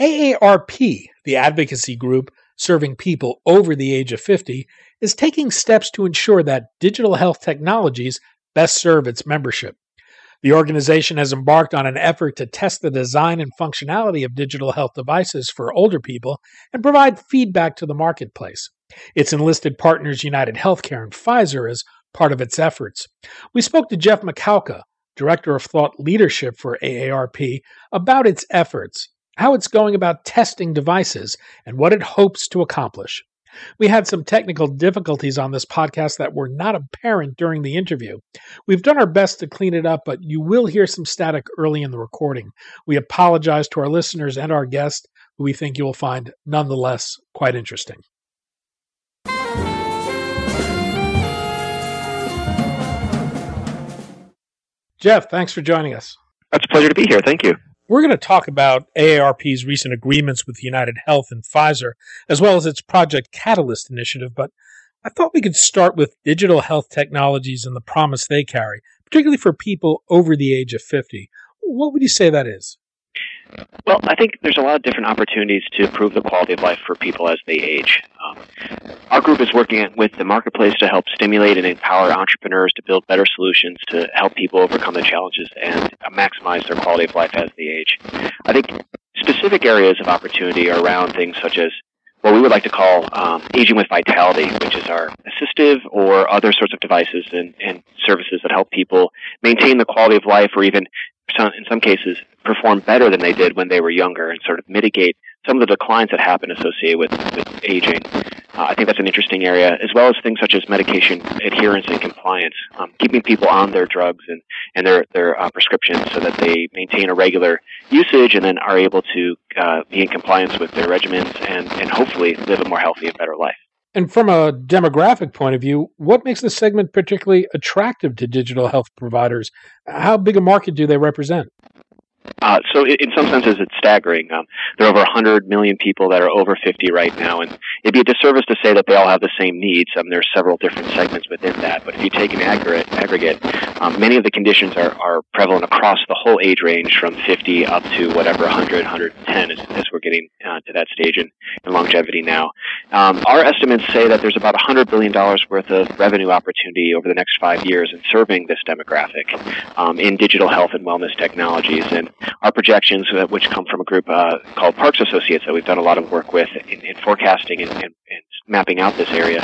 AARP, the advocacy group serving people over the age of 50, is taking steps to ensure that digital health technologies best serve its membership. The organization has embarked on an effort to test the design and functionality of digital health devices for older people and provide feedback to the marketplace. Its enlisted partners United Healthcare and Pfizer as part of its efforts. We spoke to Jeff Makowka, Director of Thought Leadership for AARP, about its efforts how it's going about testing devices, and what it hopes to accomplish. We had some technical difficulties on this podcast that were not apparent during the interview. We've done our best to clean it up, but you will hear some static early in the recording. We apologize to our listeners and our guest, who we think you will find nonetheless quite interesting. Jeff, thanks for joining us. It's a pleasure to be here. Thank you. We're going to talk about AARP's recent agreements with United Health and Pfizer, as well as its Project Catalyst initiative, but I thought we could start with digital health technologies and the promise they carry, particularly for people over the age of 50. What would you say that is? Well, I think there's a lot of different opportunities to improve the quality of life for people as they age. Um, our group is working with the marketplace to help stimulate and empower entrepreneurs to build better solutions to help people overcome the challenges and maximize their quality of life as they age. I think specific areas of opportunity are around things such as what we would like to call um, aging with vitality, which is our assistive or other sorts of devices and, and services that help people maintain the quality of life or even in some cases perform better than they did when they were younger and sort of mitigate some of the declines that happen associated with, with aging. Uh, I think that's an interesting area, as well as things such as medication adherence and compliance, um, keeping people on their drugs and, and their, their uh, prescriptions so that they maintain a regular usage and then are able to uh, be in compliance with their regimens and, and hopefully live a more healthy and better life. And from a demographic point of view, what makes this segment particularly attractive to digital health providers? How big a market do they represent? Uh, so in some senses, it's staggering. Um, there are over 100 million people that are over 50 right now, and it'd be a disservice to say that they all have the same needs. Um, there are several different segments within that, but if you take an aggregate, aggregate um, many of the conditions are, are prevalent across the whole age range from 50 up to whatever 100, 110 as, as we're getting uh, to that stage in, in longevity now. Um, our estimates say that there's about $100 billion worth of revenue opportunity over the next five years in serving this demographic um, in digital health and wellness technologies. And our projections, uh, which come from a group uh, called Parks Associates that we've done a lot of work with in, in forecasting and, and, and, mapping out this area,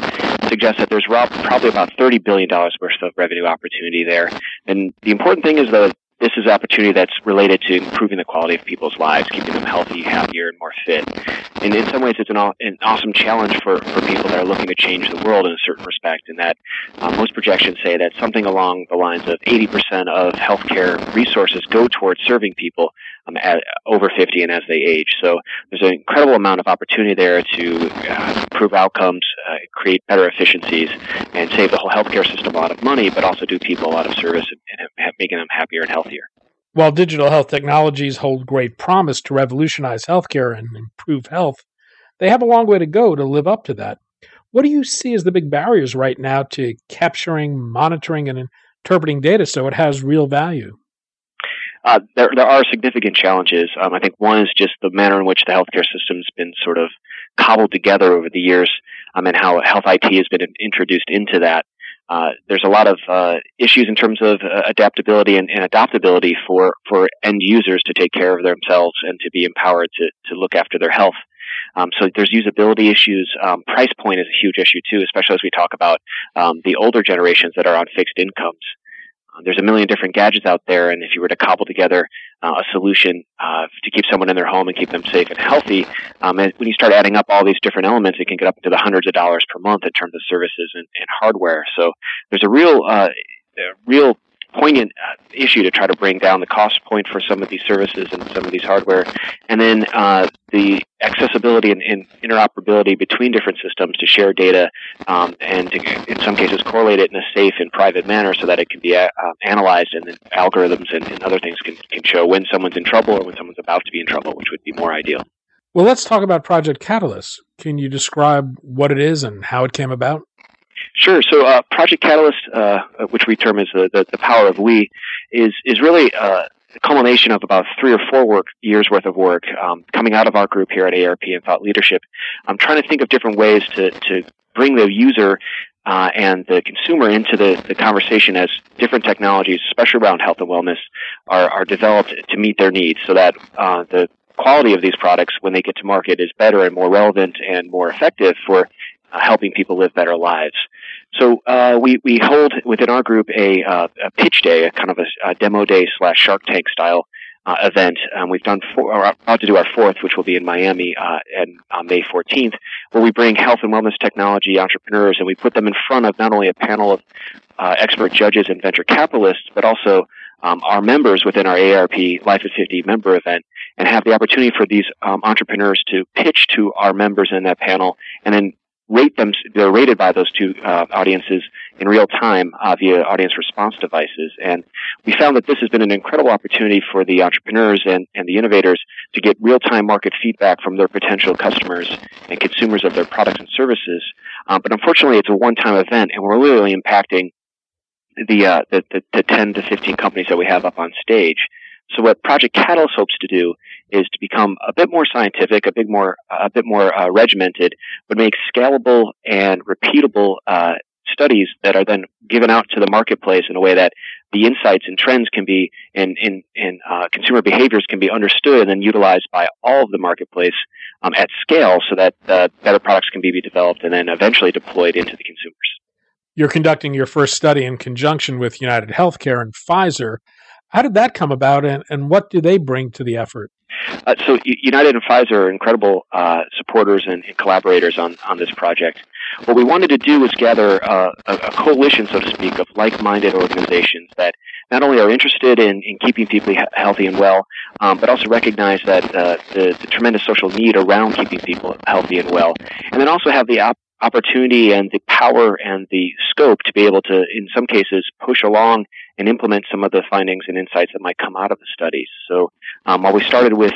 suggest that there's probably about $30 billion worth of revenue opportunity there. And the important thing is that this is opportunity that's related to improving the quality of people's lives, keeping them healthy, happier, and more fit. And in some ways, it's an, an awesome challenge for, for people that are looking to change the world in a certain respect. In that uh, most projections say that something along the lines of 80% of healthcare resources go towards serving people um, at, over 50 and as they age. So there's an incredible amount of opportunity there to uh, improve outcomes, uh, create better efficiencies, and save the whole healthcare system a lot of money, but also do people a lot of service and, and making them happier and healthier. While digital health technologies hold great promise to revolutionize healthcare and improve health, they have a long way to go to live up to that. What do you see as the big barriers right now to capturing, monitoring, and interpreting data so it has real value? Uh, there, there are significant challenges. Um, I think one is just the manner in which the healthcare system's been sort of cobbled together over the years, um, and how health IT has been introduced into that. Uh, there's a lot of uh, issues in terms of uh, adaptability and, and, adaptability for, for end users to take care of themselves and to be empowered to, to look after their health. Um, so there's usability issues. Um, price point is a huge issue too, especially as we talk about um, the older generations that are on fixed incomes. Uh, there's a million different gadgets out there, and if you were to cobble together uh, a solution uh, to keep someone in their home and keep them safe and healthy, um, and when you start adding up all these different elements, it can get up into the hundreds of dollars per month in terms of services and, and hardware. So there's a real, uh, a real poignant uh, issue to try to bring down the cost point for some of these services and some of these hardware, and then uh, the accessibility and, and, interoperability between different systems to share data um, and to, in some cases correlate it in a safe and private manner so that it can be uh, analyzed and then algorithms and, and other things can, can show when someone's in trouble or when someone's about to be in trouble, which would be more ideal. Well, let's talk about Project Catalyst. Can you describe what it is and how it came about? Sure. So, uh, Project Catalyst, uh, which we term as the, the, the, power of we, is is really uh, a culmination of about three or four work years worth of work um, coming out of our group here at AARP and Thought Leadership. I'm trying to think of different ways to to bring the user uh, and the consumer into the, the conversation as different technologies, especially around health and wellness, are, are developed to meet their needs so that uh, the quality of these products when they get to market is better and more relevant and more effective for uh, helping people live better lives. So uh, we we hold within our group a, uh, a pitch day, a kind of a, a demo day slash Shark Tank style uh, event. Um, we've done four, or about to do our fourth, which will be in Miami uh, and on May 14th, where we bring health and wellness technology entrepreneurs and we put them in front of not only a panel of expert judges and venture capitalists, but also um, our members within our AARP Life at 50 member event and have the opportunity for these um, entrepreneurs to pitch to our members in that panel and then rate them. They're rated by those two uh, audiences in real time uh, via audience response devices. And we found that this has been an incredible opportunity for the entrepreneurs and, and the innovators to get real time market feedback from their potential customers and consumers of their products and services. Um, but unfortunately, it's a one time event, and we're really impacting the, uh, the, the, the 10 to 15 companies that we have up on stage. So what Project Catalyst hopes to do is to become a bit more scientific, a bit more, a bit more uh, regimented, but make scalable and repeatable uh, studies that are then given out to the marketplace in a way that the insights and trends can be in in, in uh, consumer behaviors can be understood and then utilized by all of the marketplace um, at scale, so that uh, better products can be developed and then eventually deployed into the consumers. You're conducting your first study in conjunction with United Healthcare and Pfizer. How did that come about, and, and what do they bring to the effort? Uh, so United and Pfizer are incredible uh, supporters and, and, collaborators on, on this project. What we wanted to do was gather uh, a, a, coalition, so to speak, of like-minded organizations that not only are interested in, in keeping people healthy and well, um, but also recognize that uh, the, the, tremendous social need around keeping people healthy and well, and then also have the op- opportunity and the power and the scope to be able to, in some cases, push along and implement some of the findings and insights that might come out of the studies. So um, while we started with,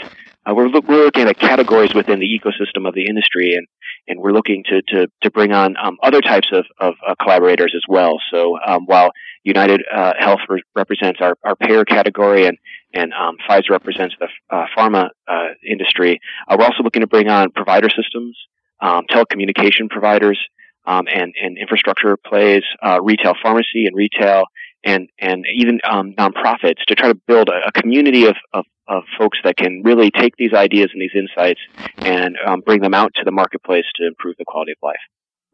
uh, we're, look, we're looking at categories within the ecosystem of the industry, and, and we're looking to, to, to bring on um, other types of, of uh, collaborators as well. So um, while United uh, Health re- represents our, our payer category and and um, Pfizer represents the uh, pharma uh, industry. Uh, we're also looking to bring on provider systems, um, telecommunication providers, um, and, and infrastructure plays, uh, retail pharmacy and retail, and and even um, nonprofits to try to build a, a community of, of, of, folks that can really take these ideas and these insights and um, bring them out to the marketplace to improve the quality of life.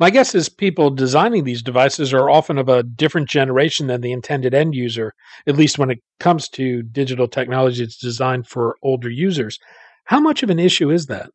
My guess is people designing these devices are often of a different generation than the intended end user, at least when it comes to digital technology that's designed for older users. How much of an issue is that?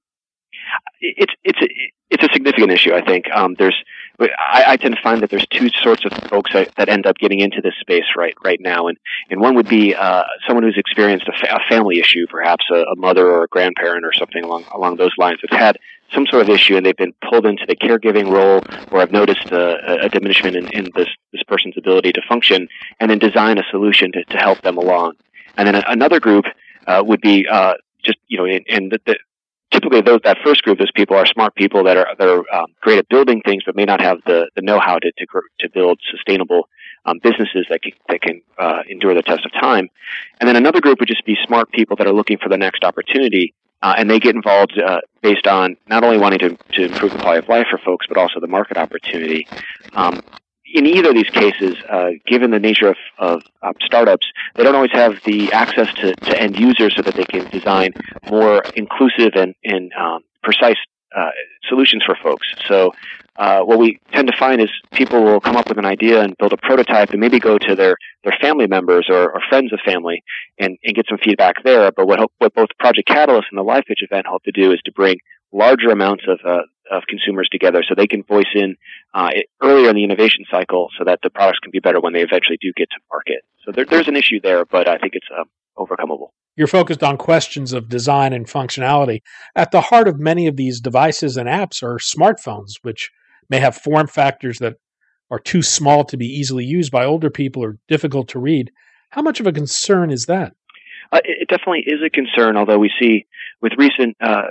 It's it's a, it's a significant issue. I think um, there's I, I, tend to find that there's two sorts of folks that, that, end up getting into this space right right now, and and one would be uh, someone who's experienced a, fa- a family issue, perhaps a, a, mother or a grandparent or something along along those lines, that's had some sort of issue, and they've been pulled into the caregiving role, or have noticed a, a diminishment in, in this this person's ability to function, and then design a solution to, to help them along. And then another group uh, would be uh, just you know, in, in the, the, typically those that first group, those people are smart people that are that are um, great at building things, but may not have the, the know-how to to, to build sustainable um, businesses that can, that can uh, endure the test of time. And then another group would just be smart people that are looking for the next opportunity, uh, and they get involved uh, based on not only wanting to to improve the quality of life for folks, but also the market opportunity. Um, in either of these cases, uh, given the nature of, of um, startups, they don't always have the access to, to end users so that they can design more inclusive and, and um, precise uh, solutions for folks. So uh, what we tend to find is people will come up with an idea and build a prototype and maybe go to their, their family members or, or friends of family and, and get some feedback there. But what, what both Project Catalyst and the Live Pitch event hope to do is to bring larger amounts of, uh, of consumers together so they can voice in uh, earlier in the innovation cycle so that the products can be better when they eventually do get to market. So there, there's an issue there, but I think it's uh, overcomable. You're focused on questions of design and functionality. At the heart of many of these devices and apps are smartphones, which may have form factors that are too small to be easily used by older people or difficult to read. How much of a concern is that? Uh, it definitely is a concern, although we see with recent uh,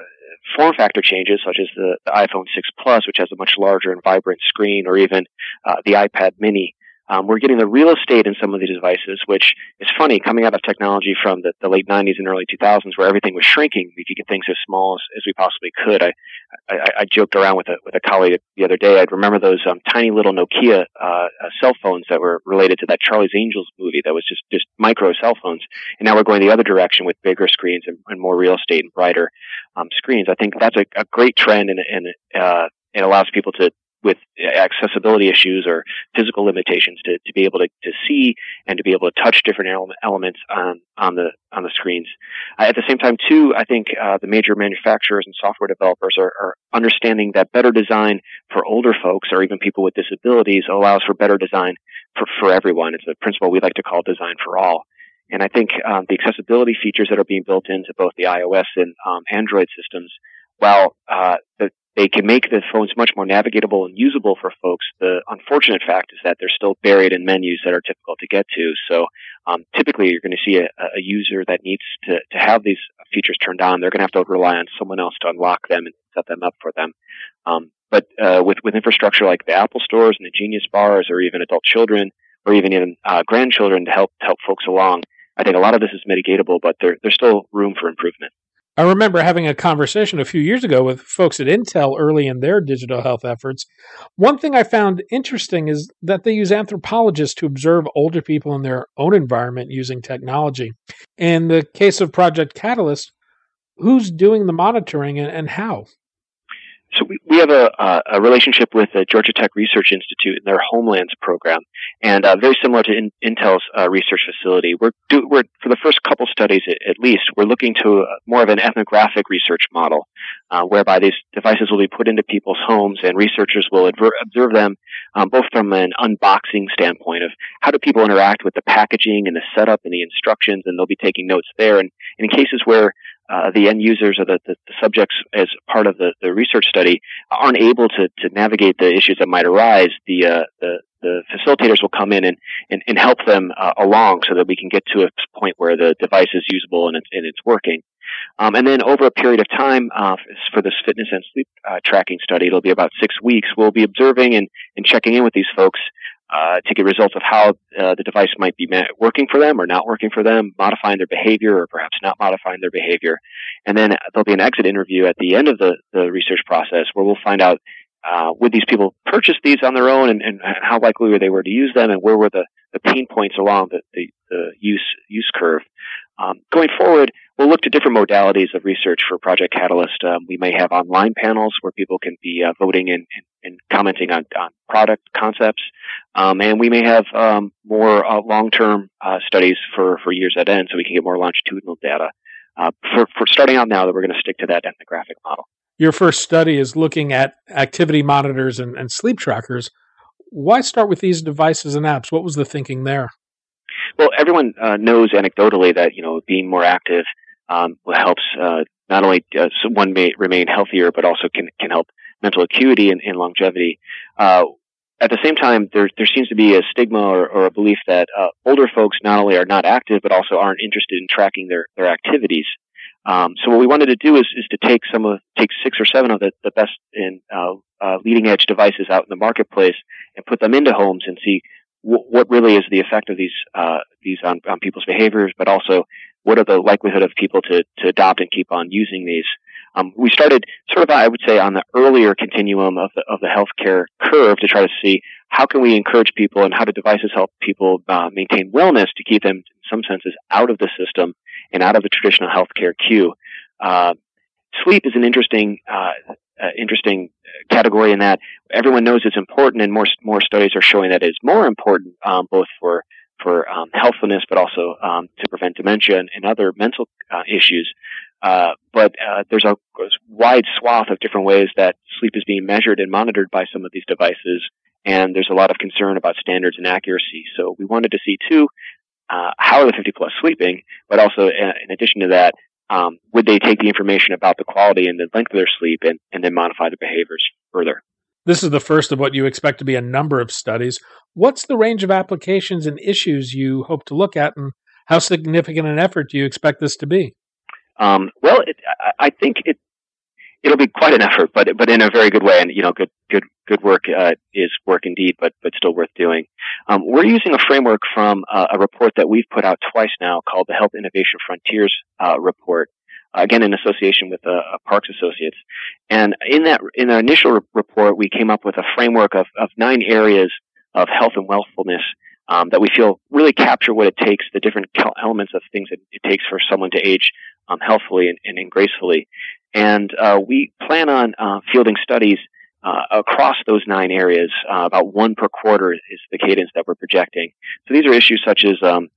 form factor changes, such as the, the, iPhone 6 Plus, which has a much larger and vibrant screen, or even uh, the iPad Mini, um, we're getting the real estate in some of these devices, which is funny coming out of technology from the, the, late 90s and early 2000s where everything was shrinking. We could get things as small as, as we possibly could. I, I, I, joked around with a, with a colleague the other day. I'd remember those um, tiny little Nokia uh, uh, cell phones that were related to that Charlie's Angels movie that was just, just micro cell phones. And now we're going the other direction with bigger screens and, and more real estate and brighter um, screens. I think that's a, a great trend and, and uh, it allows people to with accessibility issues or physical limitations to, to be able to, to see and to be able to touch different elements on, on the on the screens. Uh, at the same time, too, I think uh, the major manufacturers and software developers are, are, understanding that better design for older folks or even people with disabilities allows for better design for, for everyone. It's a principle we like to call design for all. And I think um, the accessibility features that are being built into both the iOS and um, Android systems, while uh, the, they can make the phones much more navigatable and usable for folks. The unfortunate fact is that they're still buried in menus that are difficult to get to. So um, typically, you're going to see a, a, user that needs to, to have these features turned on. They're going to have to rely on someone else to unlock them and set them up for them. Um, but uh, with with infrastructure like the Apple stores and the Genius bars, or even adult children, or even even uh, grandchildren to help help folks along, I think a lot of this is mitigatable, but there, there's still room for improvement. I remember having a conversation a few years ago with folks at Intel early in their digital health efforts. One thing I found interesting is that they use anthropologists to observe older people in their own environment using technology. In the case of Project Catalyst, who's doing the monitoring and, and how? So we, we have a, a relationship with the Georgia Tech Research Institute and their HomeLab program, and uh, very similar to in, Intel's uh, research facility. We're, do, we're for the first couple studies at, at, least, we're looking to more of an ethnographic research model, uh, whereby these devices will be put into people's homes, and researchers will adver- observe them um, both from an unboxing standpoint of how do people interact with the packaging and the setup and the instructions, and they'll be taking notes there. And, and in cases where uh, the end users or the, the, the, subjects as part of the, the research study aren't able to, to navigate the issues that might arise, the, uh, the, the facilitators will come in and, and, and help them uh, along so that we can get to a point where the device is usable and it's, and it's working. Um, and then over a period of time, uh, for this fitness and sleep uh, tracking study, it'll be about six weeks. We'll be observing and, and checking in with these folks uh, to get results of how uh, the device might be working for them or not working for them, modifying their behavior or perhaps not modifying their behavior. And then there'll be an exit interview at the end of the, the research process where we'll find out uh, would these people purchase these on their own and, and how likely were they were to use them and where were the, the pain points along the, the, the use, use curve. Um, going forward, we'll look to different modalities of research for Project Catalyst. Um, we may have online panels where people can be uh, voting and, and, commenting on, on product concepts. Um, and we may have um, more uh, long-term uh, studies for, for years at end so we can get more longitudinal data. Uh, for, for starting out now that we're going to stick to that ethnographic model. Your first study is looking at activity monitors and, and sleep trackers. Why start with these devices and apps? What was the thinking there? Well, everyone uh, knows anecdotally that you know being more active um, helps uh, not only uh, one may remain healthier, but also can can help mental acuity and, and longevity. Uh, at the same time, there there seems to be a stigma or, or a belief that uh, older folks not only are not active, but also aren't interested in tracking their their activities. Um, so what we wanted to do is, is to take some of take six or seven of the, the best in uh, uh, leading edge devices out in the marketplace and put them into homes and see w- what really is the effect of these uh, these on, on people's behaviors, but also what are the likelihood of people to, to adopt and keep on using these. Um, we started sort of, I would say, on the earlier continuum of the, of the healthcare curve to try to see how can we encourage people and how do devices help people uh, maintain wellness to keep them, in some senses, out of the system and out of the traditional healthcare queue. Uh, sleep is an interesting, uh, uh, interesting category in that everyone knows it's important, and more more studies are showing that it's more important um, both for for um, healthfulness, but also um, to prevent dementia and, and other mental uh, issues. Uh, but uh, there's a wide swath of different ways that sleep is being measured and monitored by some of these devices, and there's a lot of concern about standards and accuracy. So we wanted to see too uh, how are the 50 plus sleeping, but also uh, in addition to that, um, would they take the information about the quality and the length of their sleep and, and then modify their behaviors further? This is the first of what you expect to be a number of studies. What's the range of applications and issues you hope to look at, and how significant an effort do you expect this to be? Um, well, it, I think it it'll be quite an effort, but but in a very good way. And you know, good good good work uh, is work indeed, but but still worth doing. Um, we're using a framework from uh, a report that we've put out twice now, called the Health Innovation Frontiers uh, report. Again, in association with uh, Parks Associates, and in that in the initial re- report, we came up with a framework of, of nine areas of health and wealthfulness um, that we feel really capture what it takes, the different elements of things that it takes for someone to age um, healthfully and, and, gracefully. And uh, we plan on uh, fielding studies uh, across those nine areas. Uh, about one per quarter is the cadence that we're projecting. So these are issues such as um,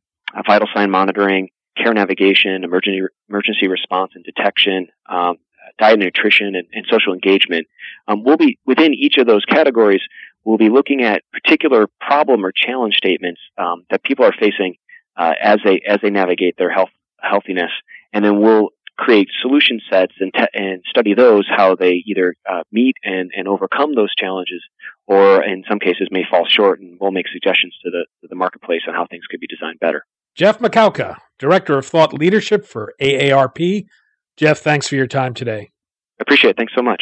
vital sign monitoring, care navigation, emergency emergency response and detection, um, diet and nutrition, and, and social engagement. Um, we'll be within each of those categories. We'll be looking at particular problem or challenge statements um, that people are facing uh, as they as they navigate their health healthiness, and then we'll create solution sets and, te- and study those how they either uh, meet and, and overcome those challenges, or in some cases may fall short, and we'll make suggestions to the to the marketplace on how things could be designed better. Jeff Makowka, Director of Thought Leadership for AARP. Jeff, thanks for your time today. Appreciate it. Thanks so much.